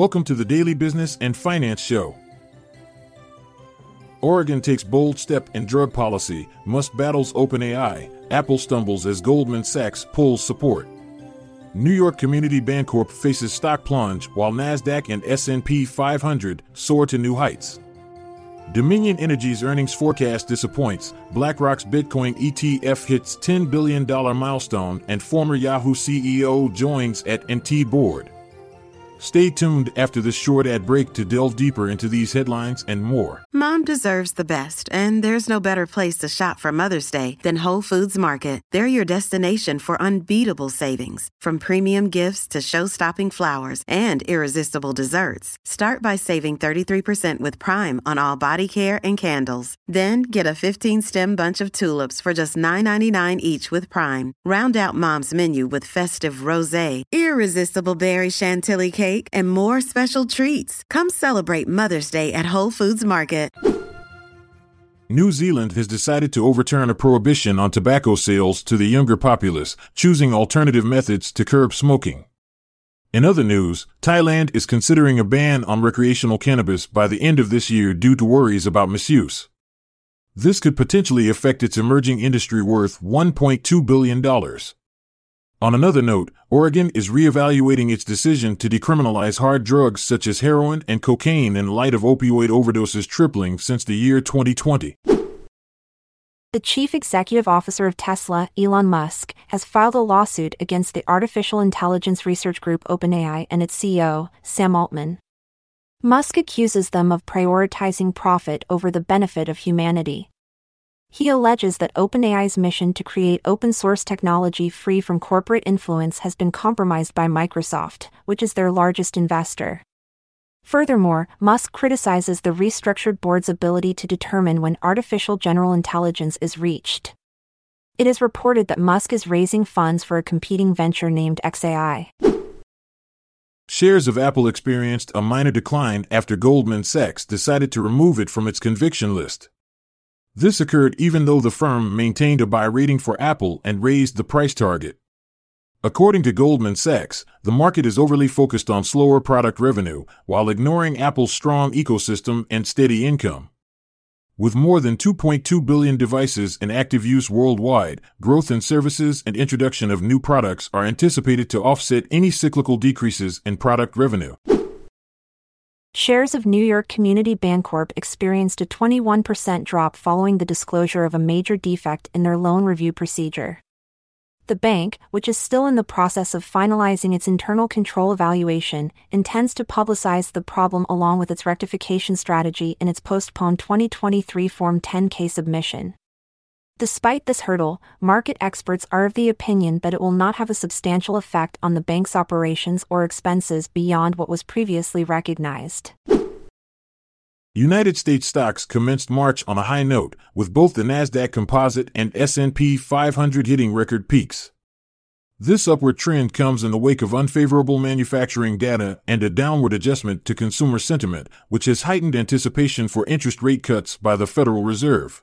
Welcome to the Daily Business and Finance Show. Oregon takes bold step in drug policy, Musk battles OpenAI, Apple stumbles as Goldman Sachs pulls support. New York Community Bancorp faces stock plunge while Nasdaq and S&P 500 soar to new heights. Dominion Energy's earnings forecast disappoints. BlackRock's Bitcoin ETF hits $10 billion milestone and former Yahoo CEO joins AT&T board. Stay tuned after this short ad break to delve deeper into these headlines and more. Mom deserves the best, and there's no better place to shop for Mother's Day than Whole Foods Market. They're your destination for unbeatable savings, from premium gifts to show-stopping flowers and irresistible desserts. Start by saving 33% with Prime on all body care and candles. Then get a 15-stem bunch of tulips for just $9.99 each with Prime. Round out Mom's menu with festive rosé, irresistible berry chantilly cake cake, and more special treats. Come celebrate Mother's Day at Whole Foods Market. New Zealand has decided to overturn a prohibition on tobacco sales to the younger populace, choosing alternative methods to curb smoking. In other news, Thailand is considering a ban on recreational cannabis by the end of this year due to worries about misuse. This could potentially affect its emerging industry worth $1.2 billion. On another note, Oregon is reevaluating its decision to decriminalize hard drugs such as heroin and cocaine in light of opioid overdoses tripling since the year 2020. The chief executive officer of Tesla, Elon Musk, has filed a lawsuit against the artificial intelligence research group OpenAI and its CEO, Sam Altman. Musk accuses them of prioritizing profit over the benefit of humanity. He alleges that OpenAI's mission to create open source technology free from corporate influence has been compromised by Microsoft, which is their largest investor. Furthermore, Musk criticizes the restructured board's ability to determine when artificial general intelligence is reached. It is reported that Musk is raising funds for a competing venture named XAI. Shares of Apple experienced a minor decline after Goldman Sachs decided to remove it from its conviction list. This occurred even though the firm maintained a buy rating for Apple and raised the price target. According to Goldman Sachs, the market is overly focused on slower product revenue while ignoring Apple's strong ecosystem and steady income. With more than 2.2 billion devices in active use worldwide, growth in services and introduction of new products are anticipated to offset any cyclical decreases in product revenue. Shares of New York Community Bancorp experienced a 21% drop following the disclosure of a major defect in their loan review procedure. The bank, which is still in the process of finalizing its internal control evaluation, intends to publicize the problem along with its rectification strategy in its postponed 2023 Form 10K submission. Despite this hurdle, market experts are of the opinion that it will not have a substantial effect on the bank's operations or expenses beyond what was previously recognized. United States stocks commenced March on a high note, with both the Nasdaq Composite and S&P 500 hitting record peaks. This upward trend comes in the wake of unfavorable manufacturing data and a downward adjustment to consumer sentiment, which has heightened anticipation for interest rate cuts by the Federal Reserve.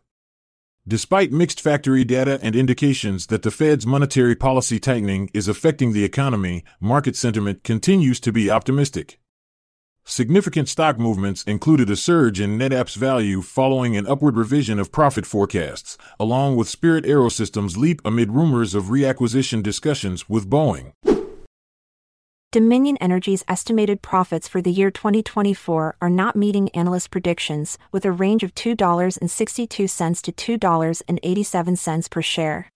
Despite mixed factory data and indications that the Fed's monetary policy tightening is affecting the economy, market sentiment continues to be optimistic. Significant stock movements included a surge in NetApp's value following an upward revision of profit forecasts, along with Spirit Aerosystems' leap amid rumors of reacquisition discussions with Boeing. Dominion Energy's estimated profits for the year 2024 are not meeting analyst predictions, with a range of $2.62 to $2.87 per share.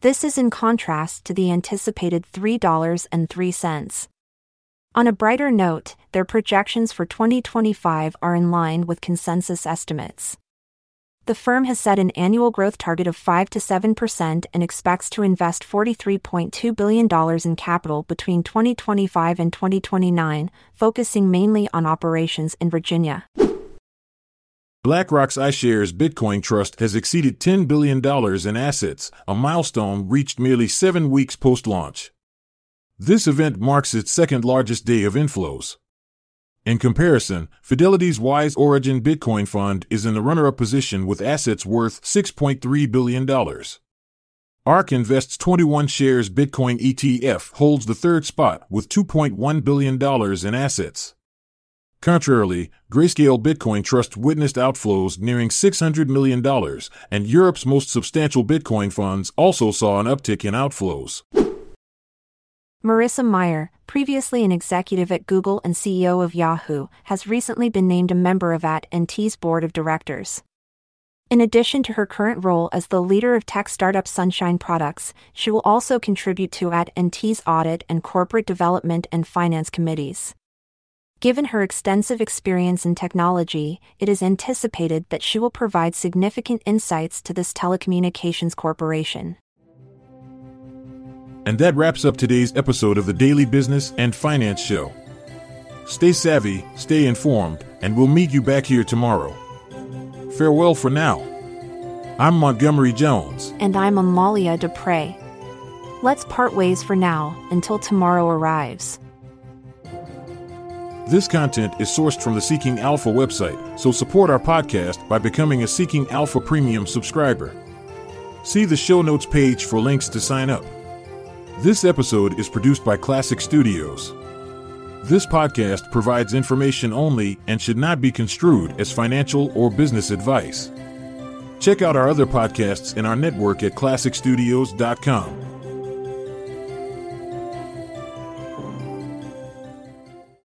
This is in contrast to the anticipated $3.03. On a brighter note, their projections for 2025 are in line with consensus estimates the firm has set an annual growth target of 5 to 7% and expects to invest $43.2 billion in capital between 2025 and 2029, focusing mainly on operations in Virginia. BlackRock's iShares Bitcoin Trust has exceeded $10 billion in assets, a milestone reached merely seven weeks post launch. This event marks its second largest day of inflows. In comparison, Fidelity's Wise Origin Bitcoin Fund is in the runner up position with assets worth $6.3 billion. ARK Invest's 21Shares Bitcoin ETF holds the third spot with $2.1 billion in assets. Contrarily, Grayscale Bitcoin Trust witnessed outflows nearing $600 million, and Europe's most substantial Bitcoin funds also saw an uptick in outflows. Marissa Mayer, previously an executive at Google and CEO of Yahoo, has recently been named a member of AT&T's board of directors. In addition to her current role as the leader of tech startup Sunshine Products, she will also contribute to AT&T's audit and corporate development and finance committees. Given her extensive experience in technology, it is anticipated that she will provide significant insights to this telecommunications corporation. And that wraps up today's episode of the Daily Business and Finance Show. Stay savvy, stay informed, and we'll meet you back here tomorrow. Farewell for now. I'm Montgomery Jones. And I'm Amalia Dupre. Let's part ways for now until tomorrow arrives. This content is sourced from the Seeking Alpha website, so support our podcast by becoming a Seeking Alpha Premium subscriber. See the show notes page for links to sign up. This episode is produced by Klassic Studios. This podcast provides information only and should not be construed as financial or business advice. Check out our other podcasts in our network at klassicstudios.com.